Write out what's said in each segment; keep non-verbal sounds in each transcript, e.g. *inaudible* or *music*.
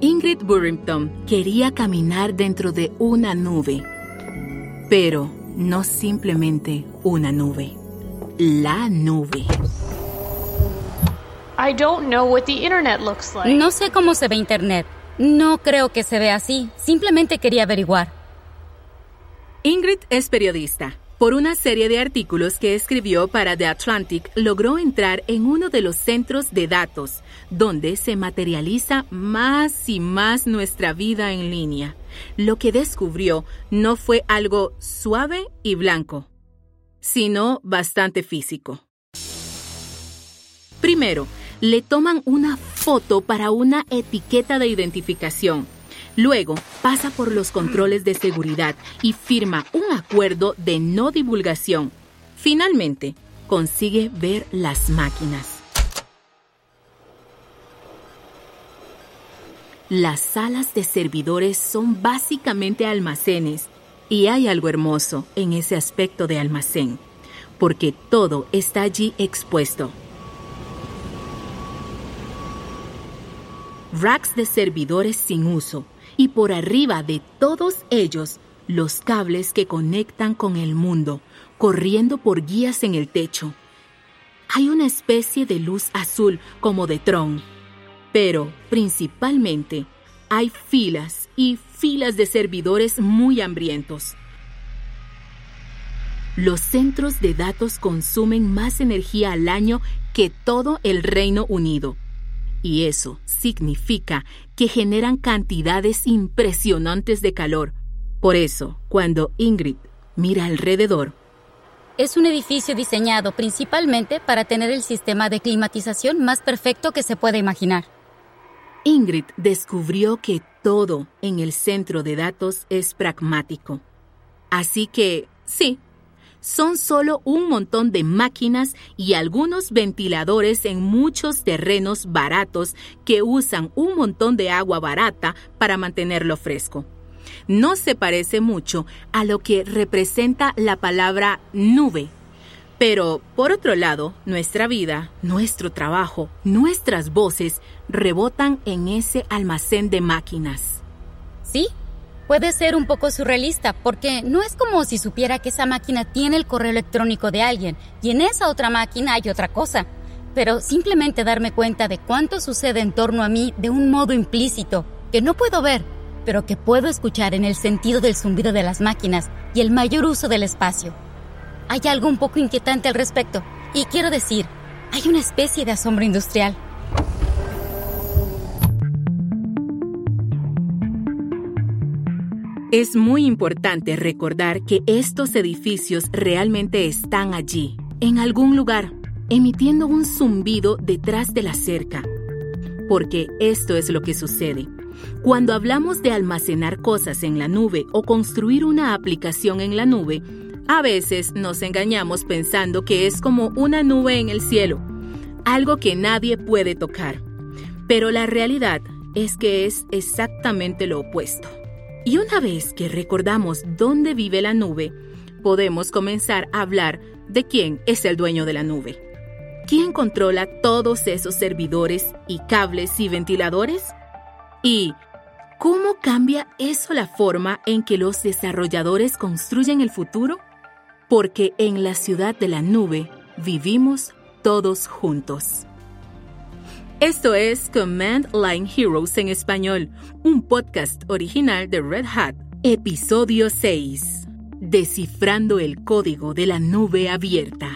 Ingrid Burrington quería caminar dentro de una nube, pero no simplemente una nube, la nube. I don't know what the internet looks like. No sé cómo se ve Internet. No creo que se vea así. Simplemente quería averiguar. Ingrid es periodista. Por una serie de artículos que escribió para The Atlantic, logró entrar en uno de los centros de datos, donde se materializa más y más nuestra vida en línea. Lo que descubrió no fue algo suave y blanco, sino bastante físico. Primero, le toman una foto para una etiqueta de identificación. Luego pasa por los controles de seguridad y firma un acuerdo de no divulgación. Finalmente, consigue ver las máquinas. Las salas de servidores son básicamente almacenes y hay algo hermoso en ese aspecto de almacén, porque todo está allí expuesto. Racks de servidores sin uso y por arriba de todos ellos los cables que conectan con el mundo, corriendo por guías en el techo. Hay una especie de luz azul como de Tron, pero principalmente hay filas y filas de servidores muy hambrientos. Los centros de datos consumen más energía al año que todo el Reino Unido. Y eso significa que generan cantidades impresionantes de calor. Por eso, cuando Ingrid mira alrededor, Es un edificio diseñado principalmente para tener el sistema de climatización más perfecto que se pueda imaginar. Ingrid descubrió que todo en el centro de datos es pragmático. Así que, sí, son solo un montón de máquinas y algunos ventiladores en muchos terrenos baratos que usan un montón de agua barata para mantenerlo fresco. No se parece mucho a lo que representa la palabra nube. Pero, por otro lado, nuestra vida, nuestro trabajo, nuestras voces rebotan en ese almacén de máquinas. Sí, puede ser un poco surrealista porque no es como si supiera que esa máquina tiene el correo electrónico de alguien y en esa otra máquina hay otra cosa. Pero simplemente darme cuenta de cuánto sucede en torno a mí de un modo implícito, que no puedo ver, pero que puedo escuchar en el sentido del zumbido de las máquinas y el mayor uso del espacio. Hay algo un poco inquietante al respecto, y quiero decir, hay una especie de asombro industrial. Es muy importante recordar que estos edificios realmente están allí, en algún lugar, emitiendo un zumbido detrás de la cerca. Porque esto es lo que sucede. Cuando hablamos de almacenar cosas en la nube o construir una aplicación en la nube, a veces nos engañamos pensando que es como una nube en el cielo, algo que nadie puede tocar. Pero la realidad es que es exactamente lo opuesto. Y una vez que recordamos dónde vive la nube, podemos comenzar a hablar de quién es el dueño de la nube. ¿Quién controla todos esos servidores y cables y ventiladores? ¿Y cómo cambia eso la forma en que los desarrolladores construyen el futuro? Porque en la ciudad de la nube vivimos todos juntos. Esto es Command Line Heroes en español, un podcast original de Red Hat, episodio 6. Descifrando el código de la nube abierta.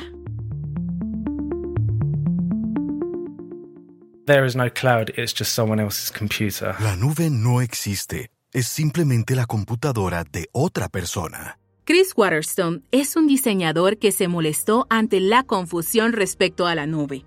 There is no cloud, it's just someone else's computer. La nube no existe, es simplemente la computadora de otra persona. Chris Waterstone es un diseñador que se molestó ante la confusión respecto a la nube.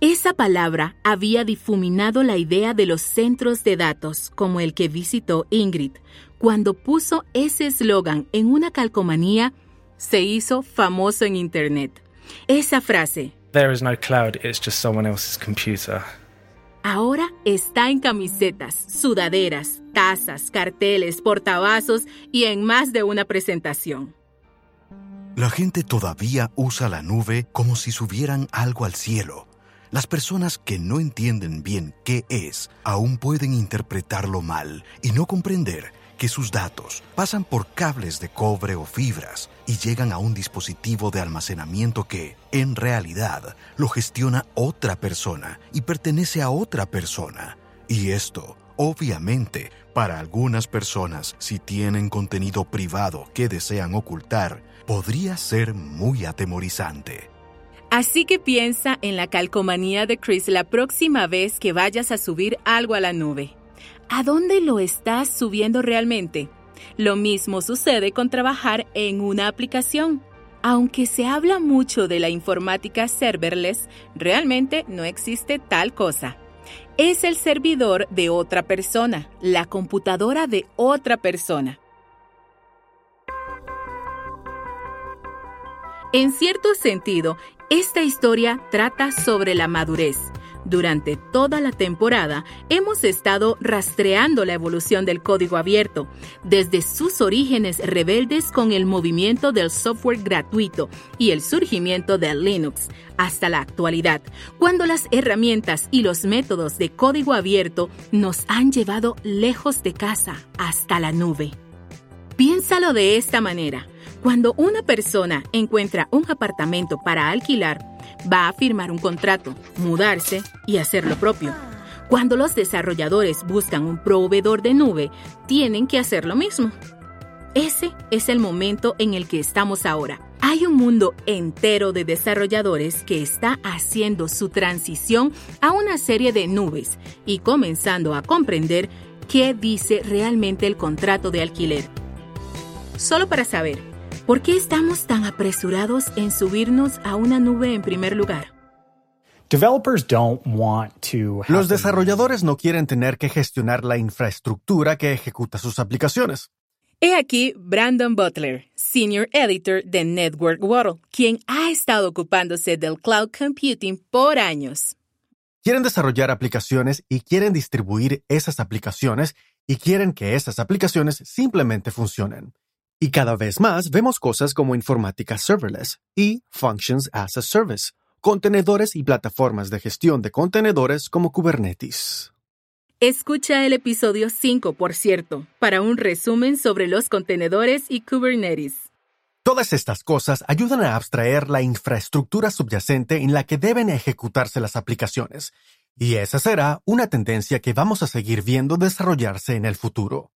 Esa palabra había difuminado la idea de los centros de datos, como el que visitó Ingrid. Cuando puso ese eslogan en una calcomanía, se hizo famoso en Internet. Esa frase, There is no cloud, it's just someone else's computer. Ahora está en camisetas, sudaderas, tazas, carteles, portavasos y en más de una presentación. La gente todavía usa la nube como si subieran algo al cielo. Las personas que no entienden bien qué es aún pueden interpretarlo mal y no comprender que sus datos pasan por cables de cobre o fibras y llegan a un dispositivo de almacenamiento que, en realidad, lo gestiona otra persona y pertenece a otra persona. Y esto, obviamente, para algunas personas, si tienen contenido privado que desean ocultar, podría ser muy atemorizante. Así que piensa en la calcomanía de Chris la próxima vez que vayas a subir algo a la nube. ¿A dónde lo estás subiendo realmente? Lo mismo sucede con trabajar en una aplicación. Aunque se habla mucho de la informática serverless, realmente no existe tal cosa. Es el servidor de otra persona, la computadora de otra persona. En cierto sentido, esta historia trata sobre la madurez durante toda la temporada hemos estado rastreando la evolución del código abierto, desde sus orígenes rebeldes con el movimiento del software gratuito y el surgimiento de Linux, hasta la actualidad, cuando las herramientas y los métodos de código abierto nos han llevado lejos de casa hasta la nube. Piénsalo de esta manera. Cuando una persona encuentra un apartamento para alquilar, va a firmar un contrato, mudarse y hacer lo propio. Cuando los desarrolladores buscan un proveedor de nube, tienen que hacer lo mismo. Ese es el momento en el que estamos ahora. Hay un mundo entero de desarrolladores que está haciendo su transición a una serie de nubes y comenzando a comprender qué dice realmente el contrato de alquiler. Solo para saber, ¿Por qué estamos tan apresurados en subirnos a una nube en primer lugar? Los desarrolladores no quieren tener que gestionar la infraestructura que ejecuta sus aplicaciones. He aquí Brandon Butler, Senior Editor de Network World, quien ha estado ocupándose del cloud computing por años. Quieren desarrollar aplicaciones y quieren distribuir esas aplicaciones y quieren que esas aplicaciones simplemente funcionen. Y cada vez más vemos cosas como informática serverless y functions as a service, contenedores y plataformas de gestión de contenedores como Kubernetes. Escucha el episodio 5, por cierto, para un resumen sobre los contenedores y Kubernetes. Todas estas cosas ayudan a abstraer la infraestructura subyacente en la que deben ejecutarse las aplicaciones, y esa será una tendencia que vamos a seguir viendo desarrollarse en el futuro.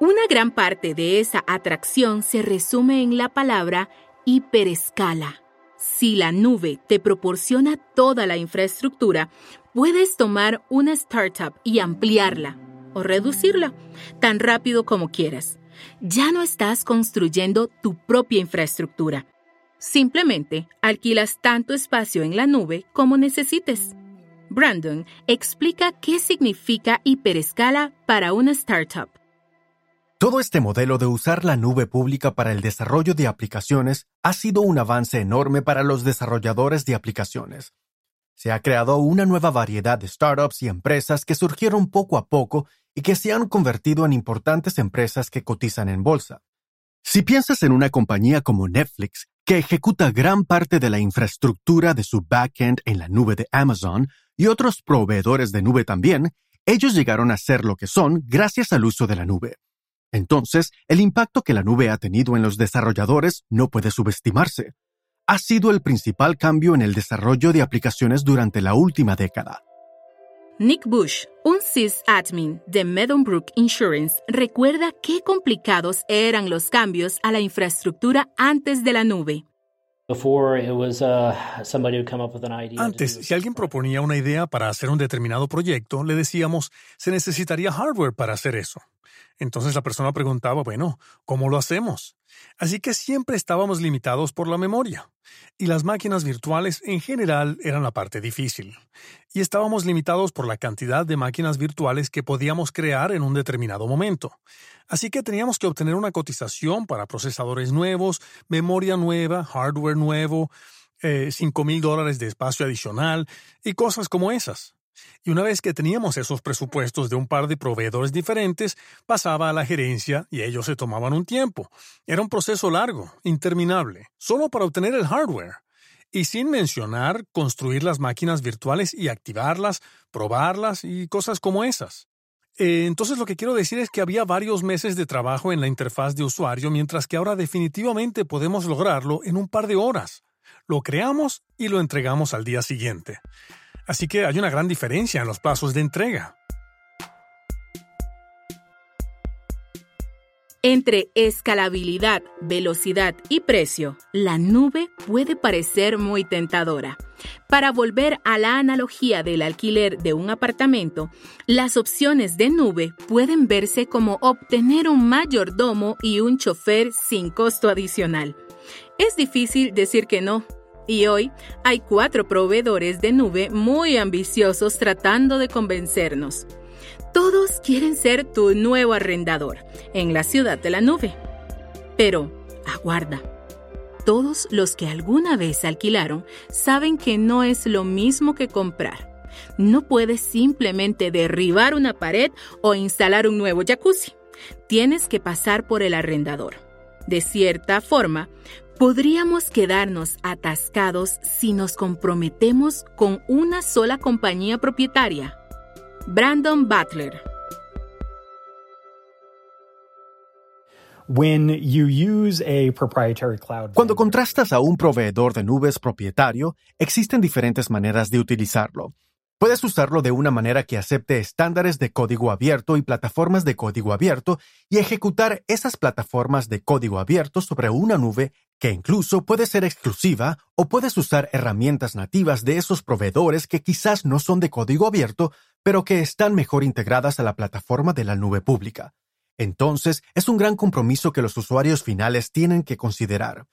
Una gran parte de esa atracción se resume en la palabra hiperescala. Si la nube te proporciona toda la infraestructura, puedes tomar una startup y ampliarla o reducirla tan rápido como quieras. Ya no estás construyendo tu propia infraestructura. Simplemente alquilas tanto espacio en la nube como necesites. Brandon explica qué significa hiperescala para una startup. Todo este modelo de usar la nube pública para el desarrollo de aplicaciones ha sido un avance enorme para los desarrolladores de aplicaciones. Se ha creado una nueva variedad de startups y empresas que surgieron poco a poco y que se han convertido en importantes empresas que cotizan en bolsa. Si piensas en una compañía como Netflix, que ejecuta gran parte de la infraestructura de su backend en la nube de Amazon y otros proveedores de nube también, ellos llegaron a ser lo que son gracias al uso de la nube. Entonces, el impacto que la nube ha tenido en los desarrolladores no puede subestimarse. Ha sido el principal cambio en el desarrollo de aplicaciones durante la última década. Nick Bush, un sysadmin de Meadowbrook Insurance, recuerda qué complicados eran los cambios a la infraestructura antes de la nube. Antes, si alguien proponía una idea para hacer un determinado proyecto, le decíamos, se necesitaría hardware para hacer eso. Entonces la persona preguntaba, bueno, ¿cómo lo hacemos? Así que siempre estábamos limitados por la memoria. Y las máquinas virtuales en general eran la parte difícil. Y estábamos limitados por la cantidad de máquinas virtuales que podíamos crear en un determinado momento. Así que teníamos que obtener una cotización para procesadores nuevos, memoria nueva, hardware nuevo, eh, cinco mil dólares de espacio adicional y cosas como esas. Y una vez que teníamos esos presupuestos de un par de proveedores diferentes, pasaba a la gerencia y ellos se tomaban un tiempo. Era un proceso largo, interminable, solo para obtener el hardware. Y sin mencionar construir las máquinas virtuales y activarlas, probarlas y cosas como esas. Eh, entonces lo que quiero decir es que había varios meses de trabajo en la interfaz de usuario, mientras que ahora definitivamente podemos lograrlo en un par de horas. Lo creamos y lo entregamos al día siguiente. Así que hay una gran diferencia en los plazos de entrega. Entre escalabilidad, velocidad y precio, la nube puede parecer muy tentadora. Para volver a la analogía del alquiler de un apartamento, las opciones de nube pueden verse como obtener un mayordomo y un chofer sin costo adicional. Es difícil decir que no, y hoy hay cuatro proveedores de nube muy ambiciosos tratando de convencernos. Todos quieren ser tu nuevo arrendador en la ciudad de la nube. Pero, aguarda. Todos los que alguna vez alquilaron saben que no es lo mismo que comprar. No puedes simplemente derribar una pared o instalar un nuevo jacuzzi. Tienes que pasar por el arrendador. De cierta forma, Podríamos quedarnos atascados si nos comprometemos con una sola compañía propietaria. Brandon Butler. Cuando contrastas a un proveedor de nubes propietario, existen diferentes maneras de utilizarlo. Puedes usarlo de una manera que acepte estándares de código abierto y plataformas de código abierto y ejecutar esas plataformas de código abierto sobre una nube que incluso puede ser exclusiva o puedes usar herramientas nativas de esos proveedores que quizás no son de código abierto, pero que están mejor integradas a la plataforma de la nube pública. Entonces, es un gran compromiso que los usuarios finales tienen que considerar.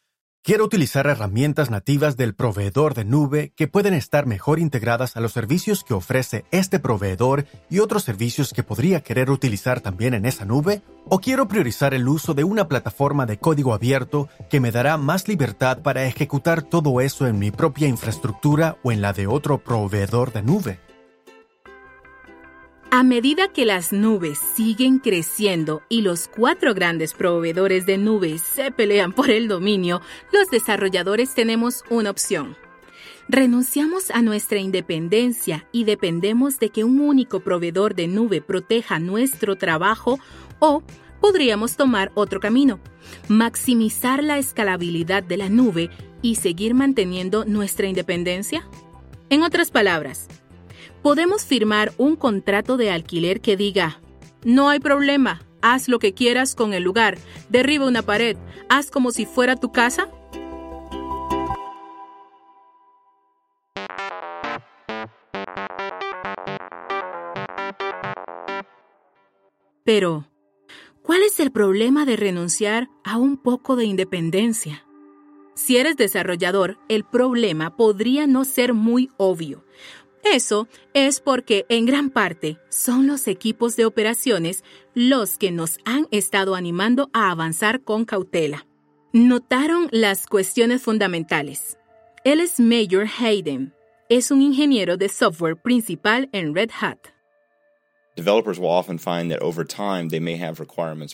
Quiero utilizar herramientas nativas del proveedor de nube que pueden estar mejor integradas a los servicios que ofrece este proveedor y otros servicios que podría querer utilizar también en esa nube. ¿O quiero priorizar el uso de una plataforma de código abierto que me dará más libertad para ejecutar todo eso en mi propia infraestructura o en la de otro proveedor de nube? A medida que las nubes siguen creciendo y los cuatro grandes proveedores de nubes se pelean por el dominio, los desarrolladores tenemos una opción. Renunciamos a nuestra independencia y dependemos de que un único proveedor de nube proteja nuestro trabajo o podríamos tomar otro camino, maximizar la escalabilidad de la nube y seguir manteniendo nuestra independencia. En otras palabras, podemos firmar un contrato de alquiler que diga, no hay problema, haz lo que quieras con el lugar, derriba una pared, haz como si fuera tu casa? Pero, ¿cuál es el problema de renunciar a un poco de independencia? Si eres desarrollador, el problema podría no ser muy obvio, eso es porque en gran parte son los equipos de operaciones los que nos han estado animando a avanzar con cautela. Notaron las cuestiones fundamentales. Él es Major Hayden. Es un ingeniero de software principal en Red Hat.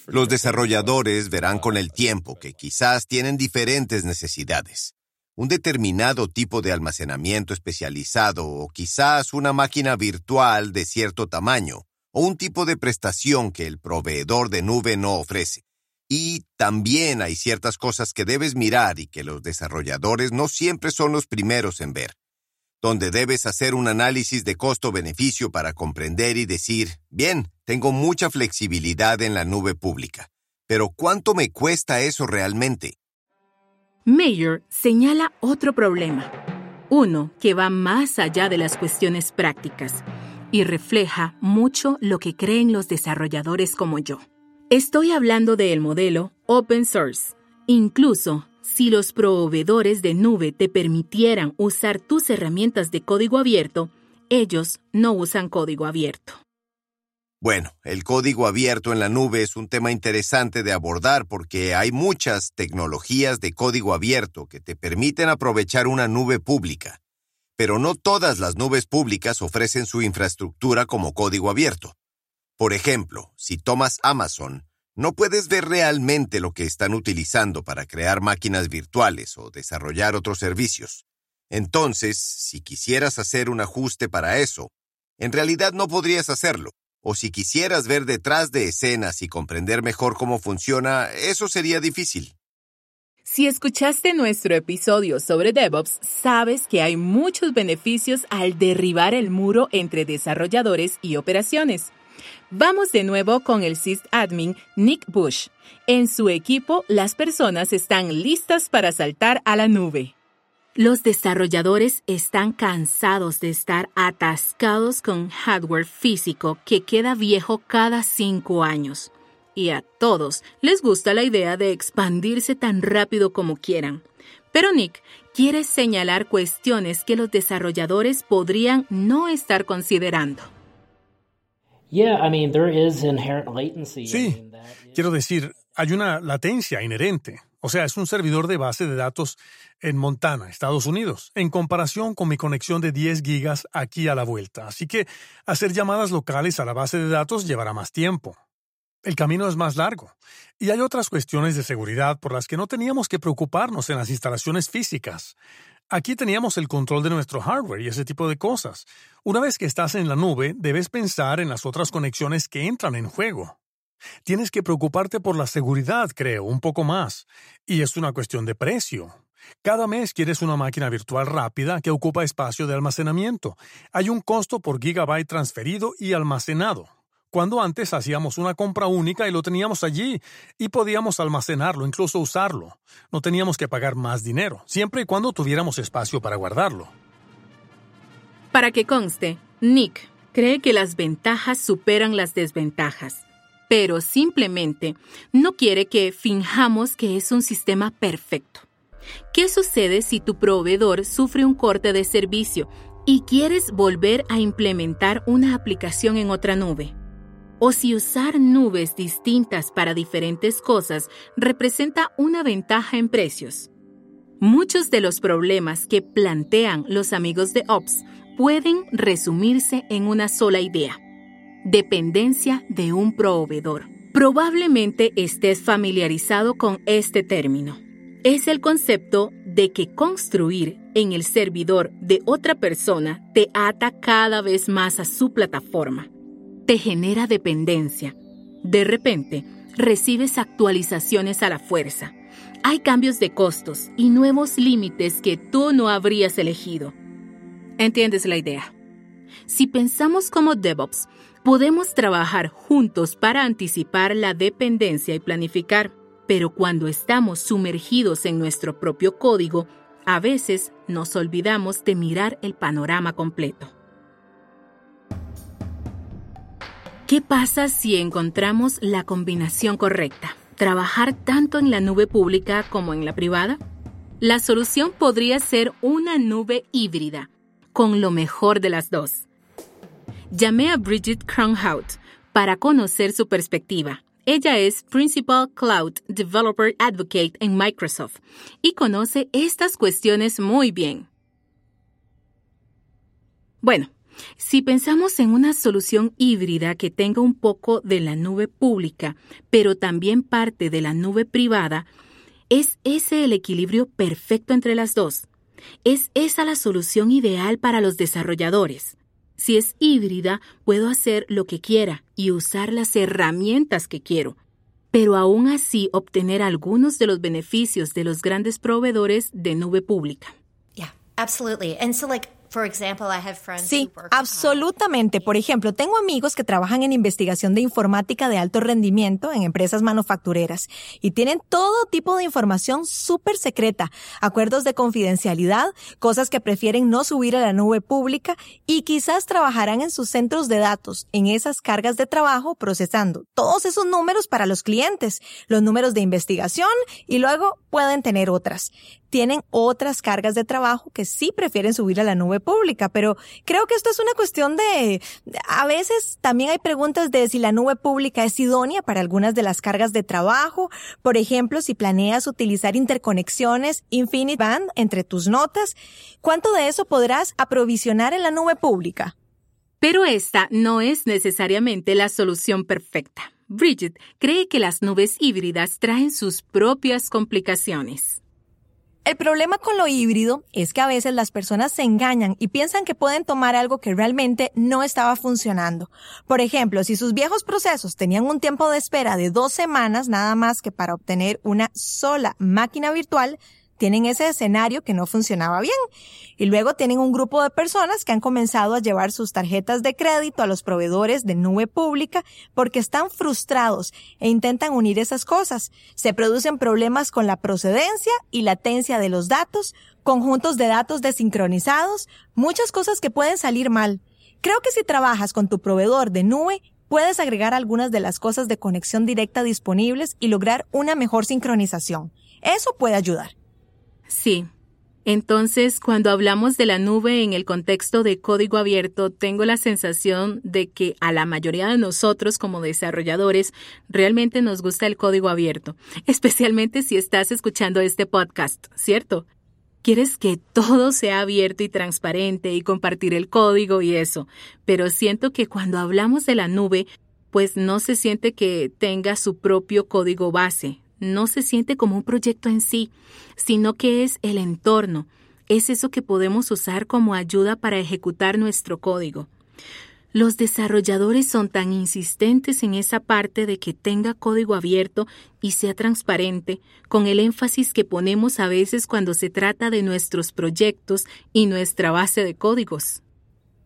Los desarrolladores verán con el tiempo que quizás tienen diferentes necesidades un determinado tipo de almacenamiento especializado o quizás una máquina virtual de cierto tamaño o un tipo de prestación que el proveedor de nube no ofrece. Y también hay ciertas cosas que debes mirar y que los desarrolladores no siempre son los primeros en ver, donde debes hacer un análisis de costo-beneficio para comprender y decir, bien, tengo mucha flexibilidad en la nube pública, pero ¿cuánto me cuesta eso realmente? Mayer señala otro problema, uno que va más allá de las cuestiones prácticas y refleja mucho lo que creen los desarrolladores como yo. Estoy hablando del modelo open source. Incluso si los proveedores de nube te permitieran usar tus herramientas de código abierto, ellos no usan código abierto. Bueno, el código abierto en la nube es un tema interesante de abordar porque hay muchas tecnologías de código abierto que te permiten aprovechar una nube pública. pero no todas las nubes públicas ofrecen su infraestructura como código abierto. Por ejemplo, si tomas Amazon, no puedes ver realmente lo que están utilizando para crear máquinas virtuales o desarrollar otros servicios. Entonces, si quisieras hacer un ajuste para eso, en realidad no podrías hacerlo. O si quisieras ver detrás de escenas y comprender mejor cómo funciona, eso sería difícil. Si escuchaste nuestro episodio sobre DevOps, sabes que hay muchos beneficios al derribar el muro entre desarrolladores y operaciones. Vamos de nuevo con el sysadmin Nick Bush. En su equipo, las personas están listas para saltar a la nube. Los desarrolladores están cansados de estar atascados con hardware físico que queda viejo cada cinco años. Y a todos les gusta la idea de expandirse tan rápido como quieran. Pero Nick quiere señalar cuestiones que los desarrolladores podrían no estar considerando. Sí, quiero decir, hay una latencia inherente. O sea, es un servidor de base de datos en Montana, Estados Unidos, en comparación con mi conexión de 10 gigas aquí a la vuelta. Así que hacer llamadas locales a la base de datos llevará más tiempo. El camino es más largo. Y hay otras cuestiones de seguridad por las que no teníamos que preocuparnos en las instalaciones físicas. Aquí teníamos el control de nuestro hardware y ese tipo de cosas. Una vez que estás en la nube, debes pensar en las otras conexiones que entran en juego. Tienes que preocuparte por la seguridad, creo, un poco más. Y es una cuestión de precio. Cada mes quieres una máquina virtual rápida que ocupa espacio de almacenamiento. Hay un costo por gigabyte transferido y almacenado cuando antes hacíamos una compra única y lo teníamos allí y podíamos almacenarlo, incluso usarlo. No teníamos que pagar más dinero, siempre y cuando tuviéramos espacio para guardarlo. Para que conste, Nick cree que las ventajas superan las desventajas, pero simplemente no quiere que finjamos que es un sistema perfecto. ¿Qué sucede si tu proveedor sufre un corte de servicio y quieres volver a implementar una aplicación en otra nube? o si usar nubes distintas para diferentes cosas representa una ventaja en precios. Muchos de los problemas que plantean los amigos de Ops pueden resumirse en una sola idea. Dependencia de un proveedor. Probablemente estés familiarizado con este término. Es el concepto de que construir en el servidor de otra persona te ata cada vez más a su plataforma te genera dependencia. De repente, recibes actualizaciones a la fuerza. Hay cambios de costos y nuevos límites que tú no habrías elegido. ¿Entiendes la idea? Si pensamos como DevOps, podemos trabajar juntos para anticipar la dependencia y planificar, pero cuando estamos sumergidos en nuestro propio código, a veces nos olvidamos de mirar el panorama completo. ¿Qué pasa si encontramos la combinación correcta? ¿Trabajar tanto en la nube pública como en la privada? La solución podría ser una nube híbrida, con lo mejor de las dos. Llamé a Bridget Cronhout para conocer su perspectiva. Ella es Principal Cloud Developer Advocate en Microsoft y conoce estas cuestiones muy bien. Bueno, si pensamos en una solución híbrida que tenga un poco de la nube pública, pero también parte de la nube privada, ¿es ese el equilibrio perfecto entre las dos? ¿Es esa la solución ideal para los desarrolladores? Si es híbrida, puedo hacer lo que quiera y usar las herramientas que quiero, pero aún así obtener algunos de los beneficios de los grandes proveedores de nube pública. Yeah, absolutely. And so like Sí, absolutamente. Por ejemplo, tengo amigos que trabajan en investigación de informática de alto rendimiento en empresas manufactureras y tienen todo tipo de información súper secreta, acuerdos de confidencialidad, cosas que prefieren no subir a la nube pública y quizás trabajarán en sus centros de datos, en esas cargas de trabajo, procesando todos esos números para los clientes, los números de investigación y luego pueden tener otras. Tienen otras cargas de trabajo que sí prefieren subir a la nube pública, pero creo que esto es una cuestión de, a veces también hay preguntas de si la nube pública es idónea para algunas de las cargas de trabajo, por ejemplo, si planeas utilizar interconexiones Infinite Band entre tus notas, ¿cuánto de eso podrás aprovisionar en la nube pública? Pero esta no es necesariamente la solución perfecta. Bridget cree que las nubes híbridas traen sus propias complicaciones. El problema con lo híbrido es que a veces las personas se engañan y piensan que pueden tomar algo que realmente no estaba funcionando. Por ejemplo, si sus viejos procesos tenían un tiempo de espera de dos semanas nada más que para obtener una sola máquina virtual, tienen ese escenario que no funcionaba bien. Y luego tienen un grupo de personas que han comenzado a llevar sus tarjetas de crédito a los proveedores de nube pública porque están frustrados e intentan unir esas cosas. Se producen problemas con la procedencia y latencia de los datos, conjuntos de datos desincronizados, muchas cosas que pueden salir mal. Creo que si trabajas con tu proveedor de nube, puedes agregar algunas de las cosas de conexión directa disponibles y lograr una mejor sincronización. Eso puede ayudar. Sí. Entonces, cuando hablamos de la nube en el contexto de código abierto, tengo la sensación de que a la mayoría de nosotros como desarrolladores realmente nos gusta el código abierto, *laughs* especialmente si estás escuchando este podcast, ¿cierto? Quieres que todo sea abierto y transparente y compartir el código y eso, pero siento que cuando hablamos de la nube, pues no se siente que tenga su propio código base, no se siente como un proyecto en sí, sino que es el entorno, es eso que podemos usar como ayuda para ejecutar nuestro código. Los desarrolladores son tan insistentes en esa parte de que tenga código abierto y sea transparente, con el énfasis que ponemos a veces cuando se trata de nuestros proyectos y nuestra base de códigos.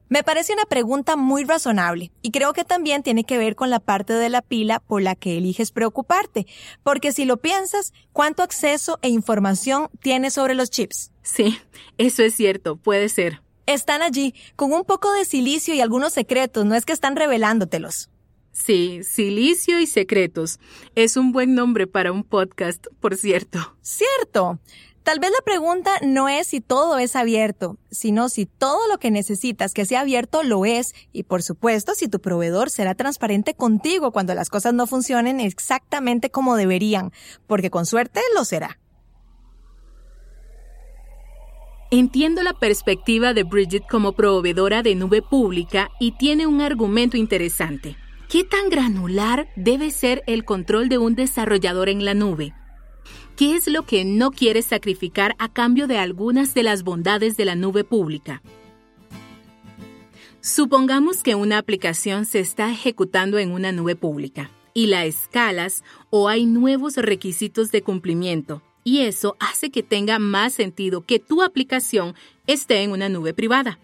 Me parece una pregunta muy razonable y creo que también tiene que ver con la parte de la pila por la que eliges preocuparte, porque si lo piensas, ¿cuánto acceso e información tienes sobre los chips? Sí, eso es cierto, puede ser. Están allí, con un poco de silicio y algunos secretos, no es que están revelándotelos. Sí, Silicio y Secretos. Es un buen nombre para un podcast, por cierto. Cierto. Tal vez la pregunta no es si todo es abierto, sino si todo lo que necesitas que sea abierto lo es y por supuesto si tu proveedor será transparente contigo cuando las cosas no funcionen exactamente como deberían, porque con suerte lo será. Entiendo la perspectiva de Bridget como proveedora de nube pública y tiene un argumento interesante. ¿Qué tan granular debe ser el control de un desarrollador en la nube? ¿Qué es lo que no quieres sacrificar a cambio de algunas de las bondades de la nube pública? Supongamos que una aplicación se está ejecutando en una nube pública y la escalas o hay nuevos requisitos de cumplimiento y eso hace que tenga más sentido que tu aplicación esté en una nube privada.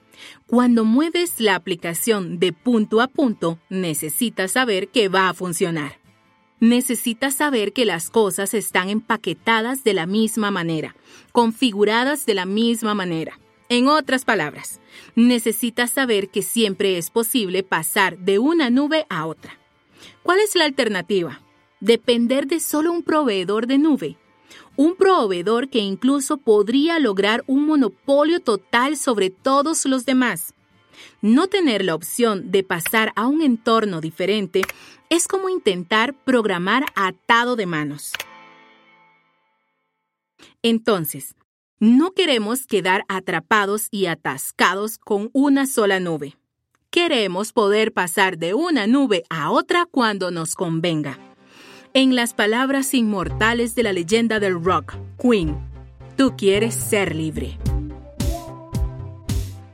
Cuando mueves la aplicación de punto a punto, necesitas saber que va a funcionar necesitas saber que las cosas están empaquetadas de la misma manera, configuradas de la misma manera. En otras palabras, necesitas saber que siempre es posible pasar de una nube a otra. ¿Cuál es la alternativa? Depender de solo un proveedor de nube. Un proveedor que incluso podría lograr un monopolio total sobre todos los demás. No tener la opción de pasar a un entorno diferente es como intentar programar atado de manos. Entonces, no queremos quedar atrapados y atascados con una sola nube. Queremos poder pasar de una nube a otra cuando nos convenga. En las palabras inmortales de la leyenda del rock, Queen, tú quieres ser libre.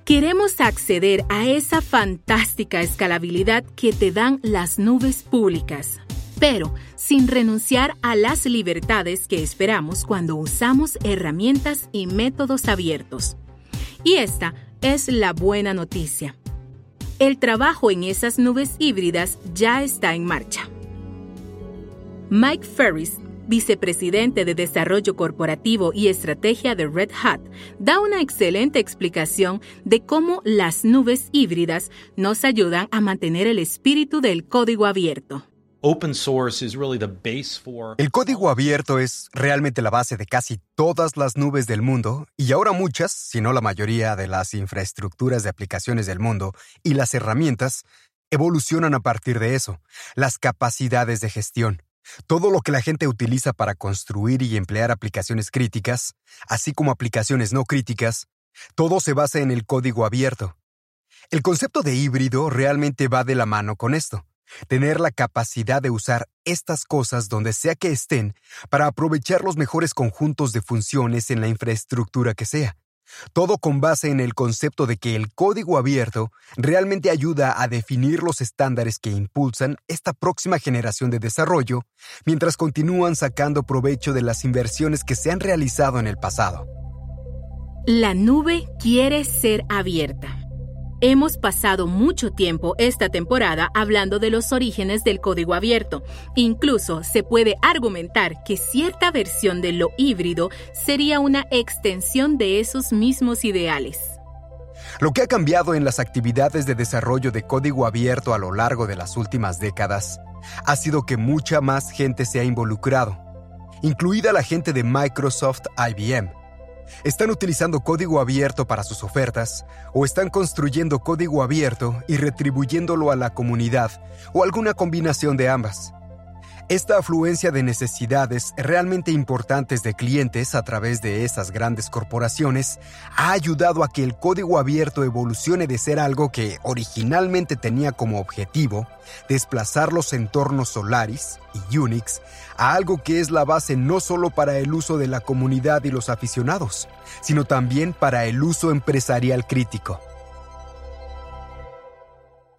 Queremos acceder a esa fantástica escalabilidad que te dan las nubes públicas, pero sin renunciar a las libertades que esperamos cuando usamos herramientas y métodos abiertos. Y esta es la buena noticia. El trabajo en esas nubes híbridas ya está en marcha. Mike Ferris vicepresidente de Desarrollo Corporativo y Estrategia de Red Hat, da una excelente explicación de cómo las nubes híbridas nos ayudan a mantener el espíritu del código abierto. El código abierto es realmente la base de casi todas las nubes del mundo y ahora muchas, si no la mayoría de las infraestructuras de aplicaciones del mundo y las herramientas evolucionan a partir de eso, las capacidades de gestión. Todo lo que la gente utiliza para construir y emplear aplicaciones críticas, así como aplicaciones no críticas, todo se basa en el código abierto. El concepto de híbrido realmente va de la mano con esto tener la capacidad de usar estas cosas donde sea que estén para aprovechar los mejores conjuntos de funciones en la infraestructura que sea. Todo con base en el concepto de que el código abierto realmente ayuda a definir los estándares que impulsan esta próxima generación de desarrollo, mientras continúan sacando provecho de las inversiones que se han realizado en el pasado. La nube quiere ser abierta. Hemos pasado mucho tiempo esta temporada hablando de los orígenes del código abierto. Incluso se puede argumentar que cierta versión de lo híbrido sería una extensión de esos mismos ideales. Lo que ha cambiado en las actividades de desarrollo de código abierto a lo largo de las últimas décadas ha sido que mucha más gente se ha involucrado, incluida la gente de Microsoft IBM están utilizando código abierto para sus ofertas o están construyendo código abierto y retribuyéndolo a la comunidad o alguna combinación de ambas. Esta afluencia de necesidades realmente importantes de clientes a través de esas grandes corporaciones ha ayudado a que el código abierto evolucione de ser algo que originalmente tenía como objetivo desplazar los entornos Solaris y Unix a algo que es la base no solo para el uso de la comunidad y los aficionados, sino también para el uso empresarial crítico.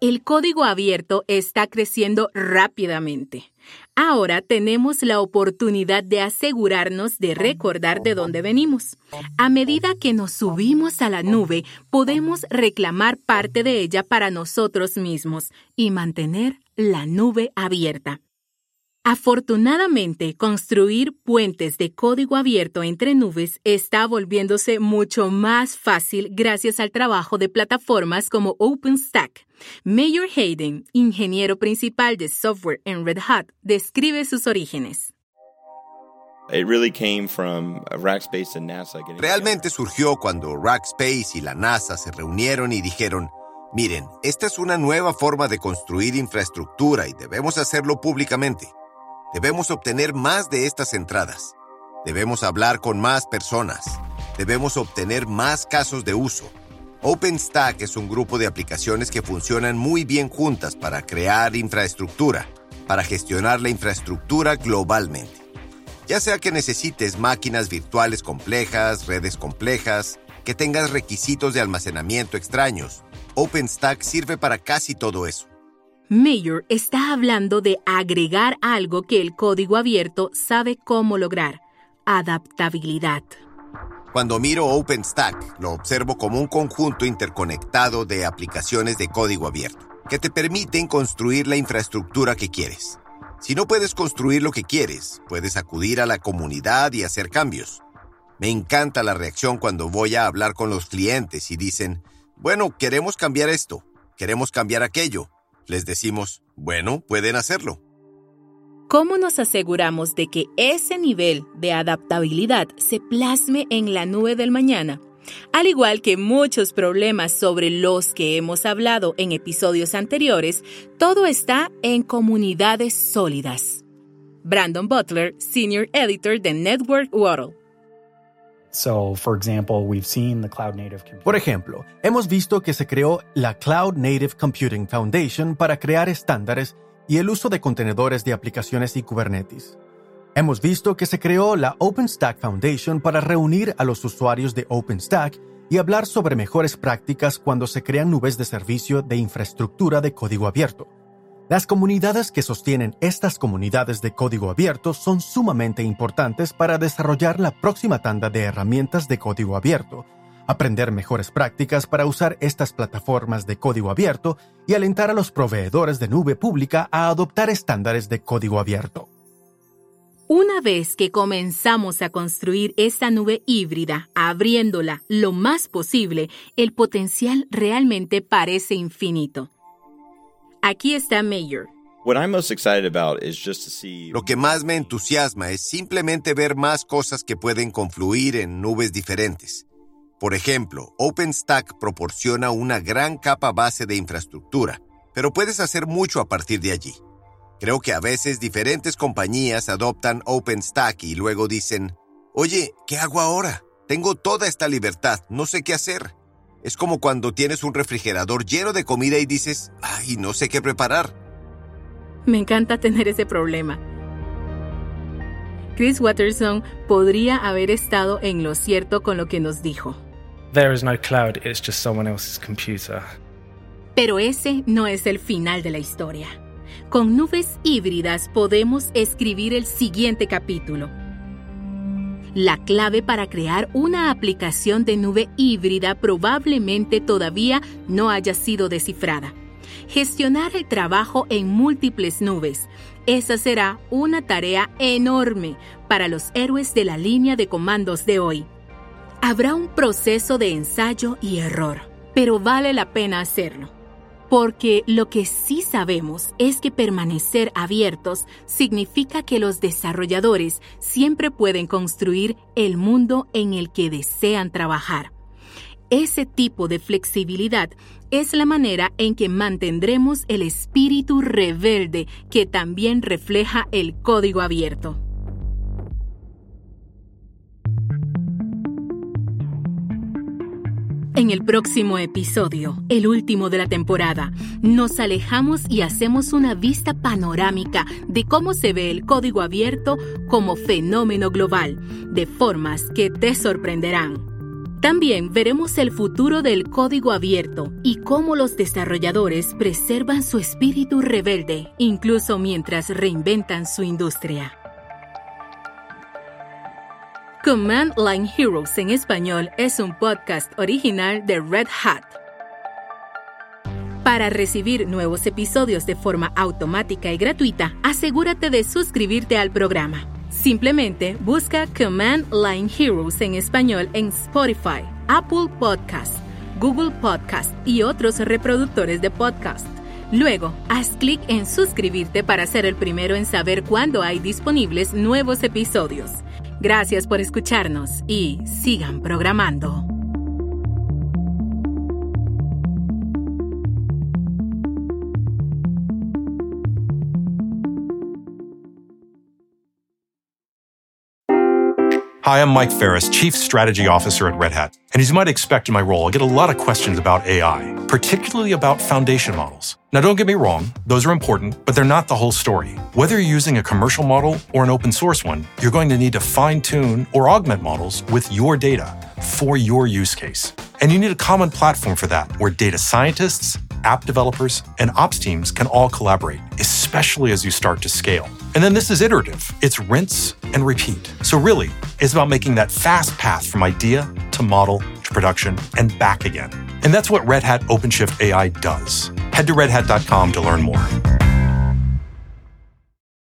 El código abierto está creciendo rápidamente. Ahora tenemos la oportunidad de asegurarnos de recordar de dónde venimos. A medida que nos subimos a la nube, podemos reclamar parte de ella para nosotros mismos y mantener la nube abierta. Afortunadamente, construir puentes de código abierto entre nubes está volviéndose mucho más fácil gracias al trabajo de plataformas como OpenStack. Mayor Hayden, ingeniero principal de software en Red Hat, describe sus orígenes. Realmente surgió cuando Rackspace y la NASA se reunieron y dijeron, miren, esta es una nueva forma de construir infraestructura y debemos hacerlo públicamente. Debemos obtener más de estas entradas. Debemos hablar con más personas. Debemos obtener más casos de uso. OpenStack es un grupo de aplicaciones que funcionan muy bien juntas para crear infraestructura, para gestionar la infraestructura globalmente. Ya sea que necesites máquinas virtuales complejas, redes complejas, que tengas requisitos de almacenamiento extraños, OpenStack sirve para casi todo eso. Mayor está hablando de agregar algo que el código abierto sabe cómo lograr, adaptabilidad. Cuando miro OpenStack, lo observo como un conjunto interconectado de aplicaciones de código abierto, que te permiten construir la infraestructura que quieres. Si no puedes construir lo que quieres, puedes acudir a la comunidad y hacer cambios. Me encanta la reacción cuando voy a hablar con los clientes y dicen, bueno, queremos cambiar esto, queremos cambiar aquello, les decimos, bueno, pueden hacerlo. ¿Cómo nos aseguramos de que ese nivel de adaptabilidad se plasme en la nube del mañana? Al igual que muchos problemas sobre los que hemos hablado en episodios anteriores, todo está en comunidades sólidas. Brandon Butler, Senior Editor de Network World. Por ejemplo, hemos visto que se creó la Cloud Native Computing Foundation para crear estándares y el uso de contenedores de aplicaciones y Kubernetes. Hemos visto que se creó la OpenStack Foundation para reunir a los usuarios de OpenStack y hablar sobre mejores prácticas cuando se crean nubes de servicio de infraestructura de código abierto. Las comunidades que sostienen estas comunidades de código abierto son sumamente importantes para desarrollar la próxima tanda de herramientas de código abierto, aprender mejores prácticas para usar estas plataformas de código abierto y alentar a los proveedores de nube pública a adoptar estándares de código abierto. Una vez que comenzamos a construir esta nube híbrida, abriéndola lo más posible, el potencial realmente parece infinito. Aquí está Mayor. Lo que más me entusiasma es simplemente ver más cosas que pueden confluir en nubes diferentes. Por ejemplo, OpenStack proporciona una gran capa base de infraestructura, pero puedes hacer mucho a partir de allí. Creo que a veces diferentes compañías adoptan OpenStack y luego dicen, oye, ¿qué hago ahora? Tengo toda esta libertad, no sé qué hacer. Es como cuando tienes un refrigerador lleno de comida y dices, ay, no sé qué preparar. Me encanta tener ese problema. Chris Watterson podría haber estado en lo cierto con lo que nos dijo. There is no cloud, it's just someone else's computer. Pero ese no es el final de la historia. Con nubes híbridas podemos escribir el siguiente capítulo. La clave para crear una aplicación de nube híbrida probablemente todavía no haya sido descifrada. Gestionar el trabajo en múltiples nubes. Esa será una tarea enorme para los héroes de la línea de comandos de hoy. Habrá un proceso de ensayo y error, pero vale la pena hacerlo porque lo que sí sabemos es que permanecer abiertos significa que los desarrolladores siempre pueden construir el mundo en el que desean trabajar. Ese tipo de flexibilidad es la manera en que mantendremos el espíritu rebelde que también refleja el código abierto. En el próximo episodio, el último de la temporada, nos alejamos y hacemos una vista panorámica de cómo se ve el código abierto como fenómeno global, de formas que te sorprenderán. También veremos el futuro del código abierto y cómo los desarrolladores preservan su espíritu rebelde, incluso mientras reinventan su industria. Command Line Heroes en español es un podcast original de Red Hat. Para recibir nuevos episodios de forma automática y gratuita, asegúrate de suscribirte al programa. Simplemente busca Command Line Heroes en español en Spotify, Apple Podcast, Google Podcast y otros reproductores de podcast. Luego, haz clic en suscribirte para ser el primero en saber cuándo hay disponibles nuevos episodios. Gracias por escucharnos y sigan programando. Hi, I'm Mike Ferris, Chief Strategy Officer at Red Hat. And as you might expect in my role, I get a lot of questions about AI, particularly about foundation models. Now, don't get me wrong, those are important, but they're not the whole story. Whether you're using a commercial model or an open source one, you're going to need to fine tune or augment models with your data for your use case. And you need a common platform for that where data scientists, app developers, and ops teams can all collaborate, especially as you start to scale. And then this is iterative. It's rinse and repeat. So really, it's about making that fast path from idea to model to production and back again. And that's what Red Hat OpenShift AI does. Head to redhat.com to learn more.